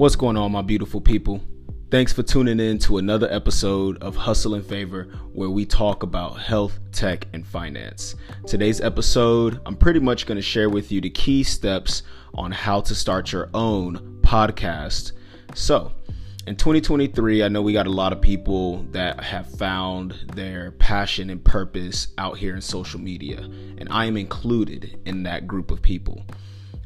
What's going on, my beautiful people? Thanks for tuning in to another episode of Hustle and Favor, where we talk about health, tech, and finance. Today's episode, I'm pretty much going to share with you the key steps on how to start your own podcast. So, in 2023, I know we got a lot of people that have found their passion and purpose out here in social media, and I am included in that group of people.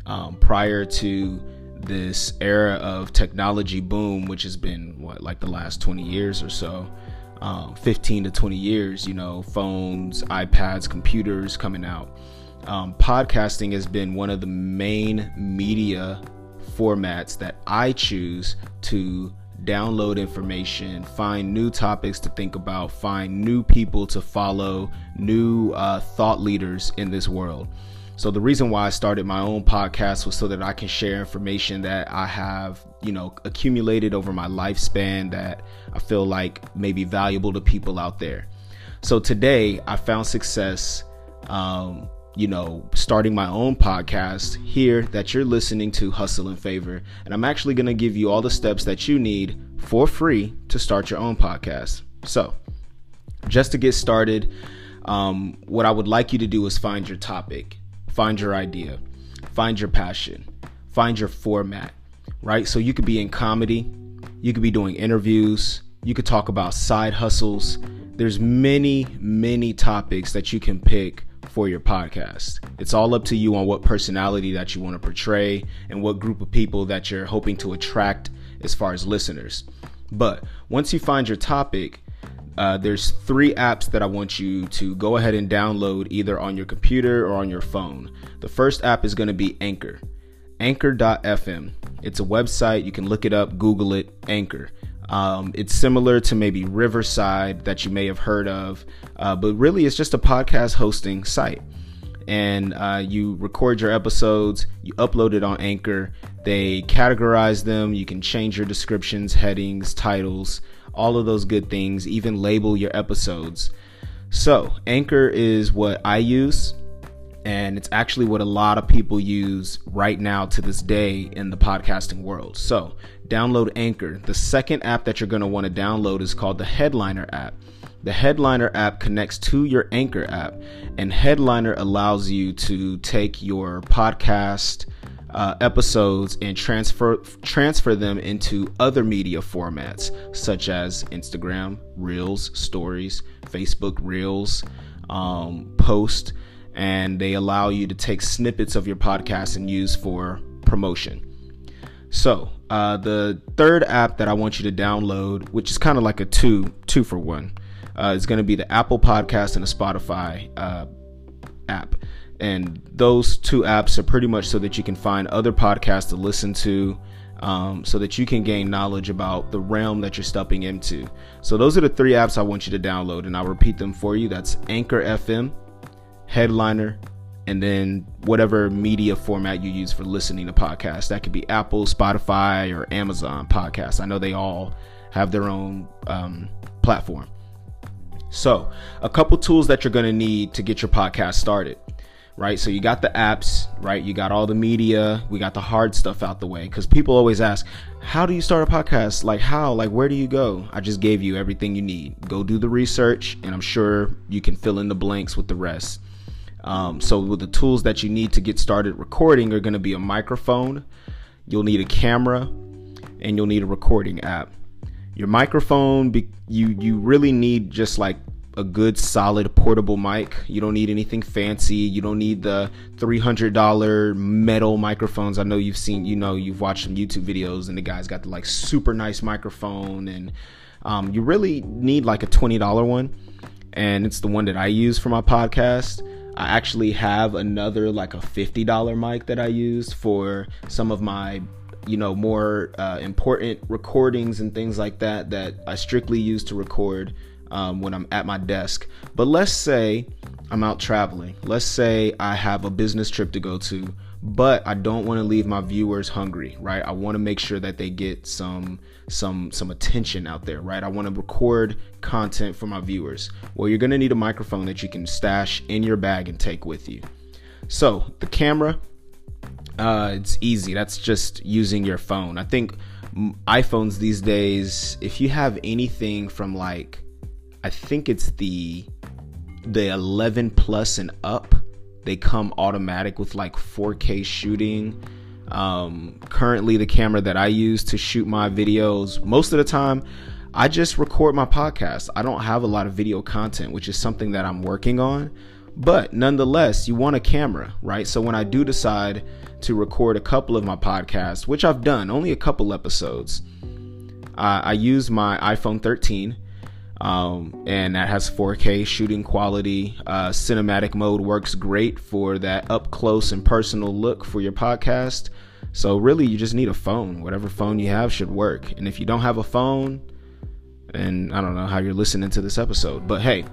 Um, prior to this era of technology boom, which has been what like the last 20 years or so, um, 15 to 20 years. You know, phones, iPads, computers coming out. Um, podcasting has been one of the main media formats that I choose to download information, find new topics to think about, find new people to follow, new uh, thought leaders in this world. So the reason why I started my own podcast was so that I can share information that I have, you know, accumulated over my lifespan that I feel like may be valuable to people out there. So today I found success, um, you know, starting my own podcast here that you're listening to Hustle and Favor. And I'm actually going to give you all the steps that you need for free to start your own podcast. So just to get started, um, what I would like you to do is find your topic find your idea, find your passion, find your format, right? So you could be in comedy, you could be doing interviews, you could talk about side hustles. There's many, many topics that you can pick for your podcast. It's all up to you on what personality that you want to portray and what group of people that you're hoping to attract as far as listeners. But once you find your topic, uh, there's three apps that I want you to go ahead and download either on your computer or on your phone. The first app is going to be Anchor, Anchor.fm. It's a website. You can look it up, Google it, Anchor. Um, it's similar to maybe Riverside that you may have heard of, uh, but really it's just a podcast hosting site. And uh, you record your episodes, you upload it on Anchor, they categorize them, you can change your descriptions, headings, titles all of those good things, even label your episodes. So, Anchor is what I use, and it's actually what a lot of people use right now to this day in the podcasting world. So, download Anchor. The second app that you're going to want to download is called the Headliner app. The Headliner app connects to your Anchor app, and Headliner allows you to take your podcast uh, episodes and transfer transfer them into other media formats such as Instagram Reels, Stories, Facebook Reels, um, Post, and they allow you to take snippets of your podcast and use for promotion. So uh, the third app that I want you to download, which is kind of like a two two for one, uh, is going to be the Apple Podcast and the Spotify uh, app. And those two apps are pretty much so that you can find other podcasts to listen to, um, so that you can gain knowledge about the realm that you're stepping into. So those are the three apps I want you to download, and I'll repeat them for you. That's Anchor FM, Headliner, and then whatever media format you use for listening to podcasts. That could be Apple, Spotify, or Amazon podcasts. I know they all have their own um, platform. So, a couple tools that you're going to need to get your podcast started right? So you got the apps, right? You got all the media. We got the hard stuff out the way because people always ask, how do you start a podcast? Like, how? Like, where do you go? I just gave you everything you need. Go do the research, and I'm sure you can fill in the blanks with the rest. Um, so, with the tools that you need to get started recording are going to be a microphone, you'll need a camera, and you'll need a recording app. Your microphone, you you really need just like a good solid portable mic. You don't need anything fancy. You don't need the $300 metal microphones. I know you've seen, you know, you've watched some YouTube videos and the guy's got the like super nice microphone and um, you really need like a $20 one. And it's the one that I use for my podcast. I actually have another like a $50 mic that I use for some of my you know more uh, important recordings and things like that that I strictly use to record um, when I'm at my desk. But let's say I'm out traveling. Let's say I have a business trip to go to, but I don't want to leave my viewers hungry, right? I want to make sure that they get some some some attention out there, right? I want to record content for my viewers. Well, you're going to need a microphone that you can stash in your bag and take with you. So, the camera uh, it's easy. That's just using your phone. I think iPhones these days, if you have anything from like, I think it's the the 11 plus and up, they come automatic with like 4K shooting. Um, currently, the camera that I use to shoot my videos, most of the time, I just record my podcast. I don't have a lot of video content, which is something that I'm working on. But nonetheless, you want a camera, right? So when I do decide to record a couple of my podcasts, which I've done, only a couple episodes, uh, I use my iPhone 13. Um, and that has 4K shooting quality. Uh, cinematic mode works great for that up close and personal look for your podcast. So, really, you just need a phone. Whatever phone you have should work. And if you don't have a phone, and I don't know how you're listening to this episode, but hey,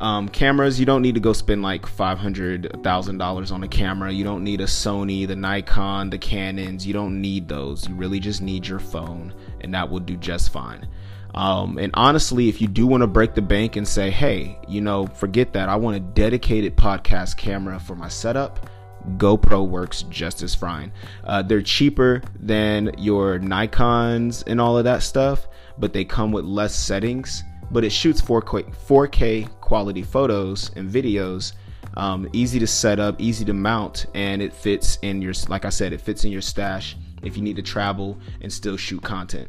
um, cameras, you don't need to go spend like five hundred thousand dollars on a camera. You don't need a Sony, the Nikon, the Canons. You don't need those. You really just need your phone, and that will do just fine. Um, and honestly, if you do want to break the bank and say, hey, you know, forget that, I want a dedicated podcast camera for my setup. GoPro works just as fine. Uh, they're cheaper than your Nikons and all of that stuff, but they come with less settings but it shoots 4K, 4K quality photos and videos. Um, easy to set up, easy to mount, and it fits in your, like I said, it fits in your stash if you need to travel and still shoot content.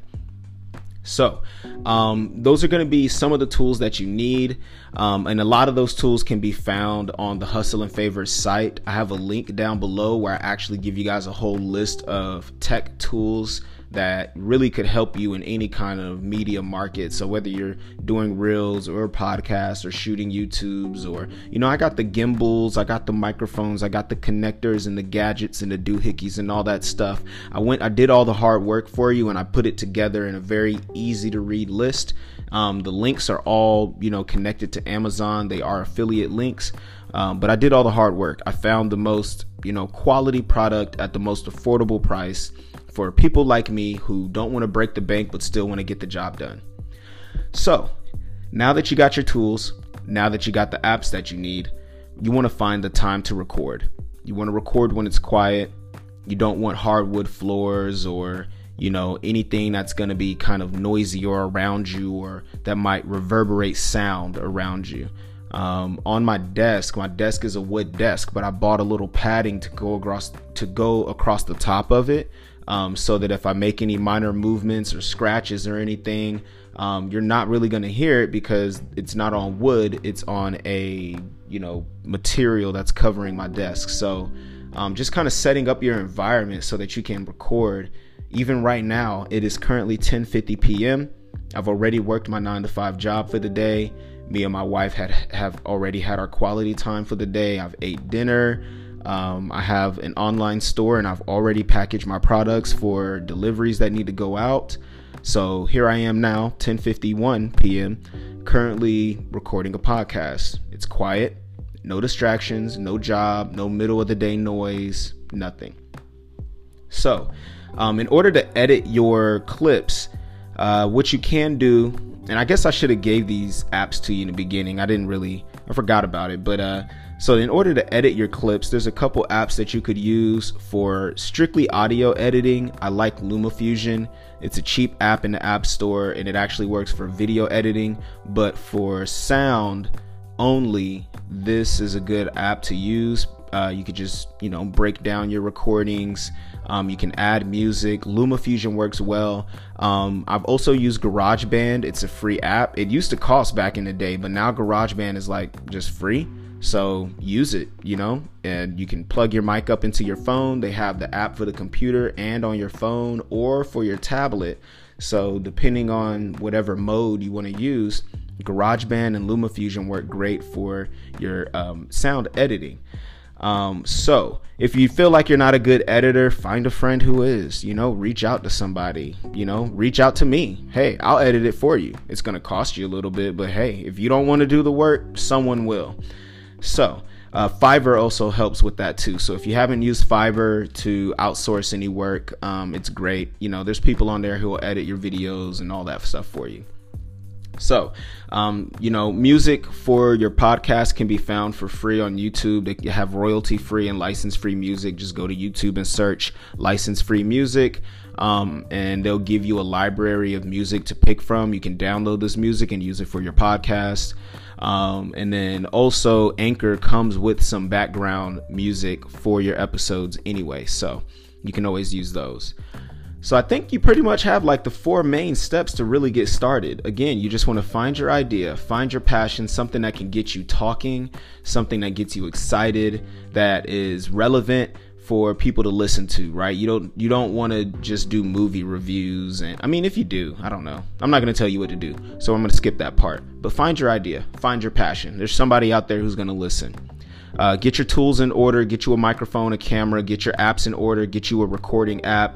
So, um, those are going to be some of the tools that you need. Um, and a lot of those tools can be found on the Hustle and Favor site. I have a link down below where I actually give you guys a whole list of tech tools that really could help you in any kind of media market. So whether you're doing reels or podcasts or shooting YouTubes or you know, I got the gimbals, I got the microphones, I got the connectors and the gadgets and the doohickeys and all that stuff. I went I did all the hard work for you and I put it together in a very easy to read list. Um, the links are all, you know, connected to Amazon. They are affiliate links. Um, but I did all the hard work. I found the most, you know, quality product at the most affordable price for people like me who don't want to break the bank but still want to get the job done. So, now that you got your tools, now that you got the apps that you need, you want to find the time to record. You want to record when it's quiet. You don't want hardwood floors or, you know, anything that's going to be kind of noisy or around you or that might reverberate sound around you. Um, on my desk, my desk is a wood desk, but I bought a little padding to go across to go across the top of it um, so that if I make any minor movements or scratches or anything, um, you're not really going to hear it because it's not on wood, it's on a you know material that's covering my desk. So um, just kind of setting up your environment so that you can record. Even right now, it is currently 10:50 p.m. I've already worked my nine to five job for the day. Me and my wife had have already had our quality time for the day. I've ate dinner. Um, I have an online store and I've already packaged my products for deliveries that need to go out. So here I am now, 10:51 p.m., currently recording a podcast. It's quiet, no distractions, no job, no middle of the day noise, nothing. So, um, in order to edit your clips, uh, what you can do, and I guess I should have gave these apps to you in the beginning. I didn't really, I forgot about it, but uh, so in order to edit your clips, there's a couple apps that you could use for strictly audio editing. I like LumaFusion. It's a cheap app in the App Store and it actually works for video editing, but for sound only, this is a good app to use. Uh, you could just, you know, break down your recordings. Um, you can add music. LumaFusion works well. Um, I've also used GarageBand. It's a free app. It used to cost back in the day, but now GarageBand is like just free. So use it, you know, and you can plug your mic up into your phone. They have the app for the computer and on your phone or for your tablet. So depending on whatever mode you want to use, GarageBand and LumaFusion work great for your um, sound editing. Um, so if you feel like you're not a good editor, find a friend who is, you know, reach out to somebody, you know, reach out to me. Hey, I'll edit it for you. It's going to cost you a little bit, but hey, if you don't want to do the work, someone will. So, uh, Fiverr also helps with that too. So if you haven't used Fiverr to outsource any work, um, it's great. You know, there's people on there who will edit your videos and all that stuff for you. So, um, you know, music for your podcast can be found for free on YouTube. They have royalty free and license free music. Just go to YouTube and search license free music. Um, and they'll give you a library of music to pick from. You can download this music and use it for your podcast. Um, and then also, Anchor comes with some background music for your episodes anyway. So you can always use those. So I think you pretty much have like the four main steps to really get started. Again, you just want to find your idea, find your passion, something that can get you talking, something that gets you excited, that is relevant for people to listen to, right? You don't you don't want to just do movie reviews and I mean if you do, I don't know. I'm not going to tell you what to do. So I'm going to skip that part. But find your idea, find your passion. There's somebody out there who's going to listen. Uh, get your tools in order, get you a microphone, a camera, get your apps in order, get you a recording app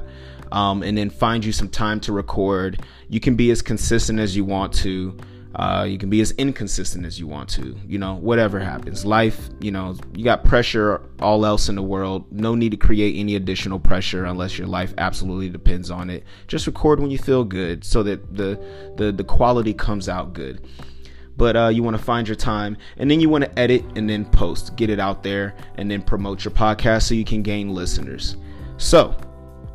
um, and then find you some time to record. You can be as consistent as you want to. Uh, you can be as inconsistent as you want to. You know, whatever happens. Life, you know, you got pressure all else in the world. No need to create any additional pressure unless your life absolutely depends on it. Just record when you feel good so that the the, the quality comes out good but uh, you want to find your time and then you want to edit and then post get it out there and then promote your podcast so you can gain listeners so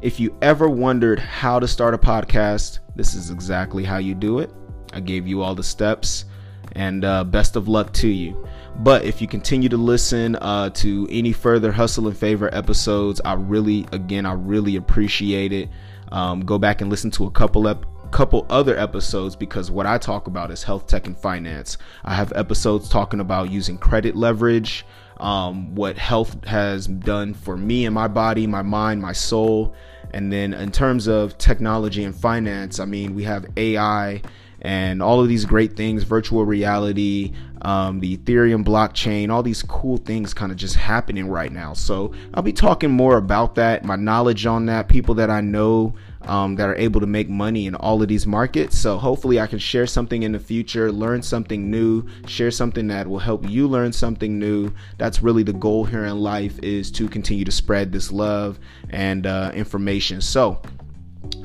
if you ever wondered how to start a podcast, this is exactly how you do it. I gave you all the steps, and uh, best of luck to you. But if you continue to listen uh, to any further Hustle and Favor episodes, I really, again, I really appreciate it. Um, go back and listen to a couple ep- couple other episodes because what I talk about is health tech and finance. I have episodes talking about using credit leverage, um, what health has done for me and my body, my mind, my soul, and then in terms of technology and finance, I mean, we have AI and all of these great things, virtual reality, um, the Ethereum blockchain, all these cool things kind of just happening right now. So I'll be talking more about that, my knowledge on that, people that I know um, that are able to make money in all of these markets. So hopefully I can share something in the future, learn something new, share something that will help you learn something new. That's really the goal here in life is to continue to spread this love and uh, information. So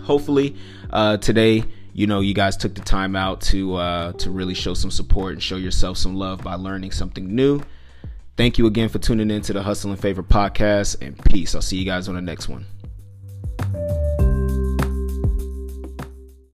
hopefully uh, today you know you guys took the time out to uh, to really show some support and show yourself some love by learning something new. Thank you again for tuning in to the hustle and favor podcast and peace. I'll see you guys on the next one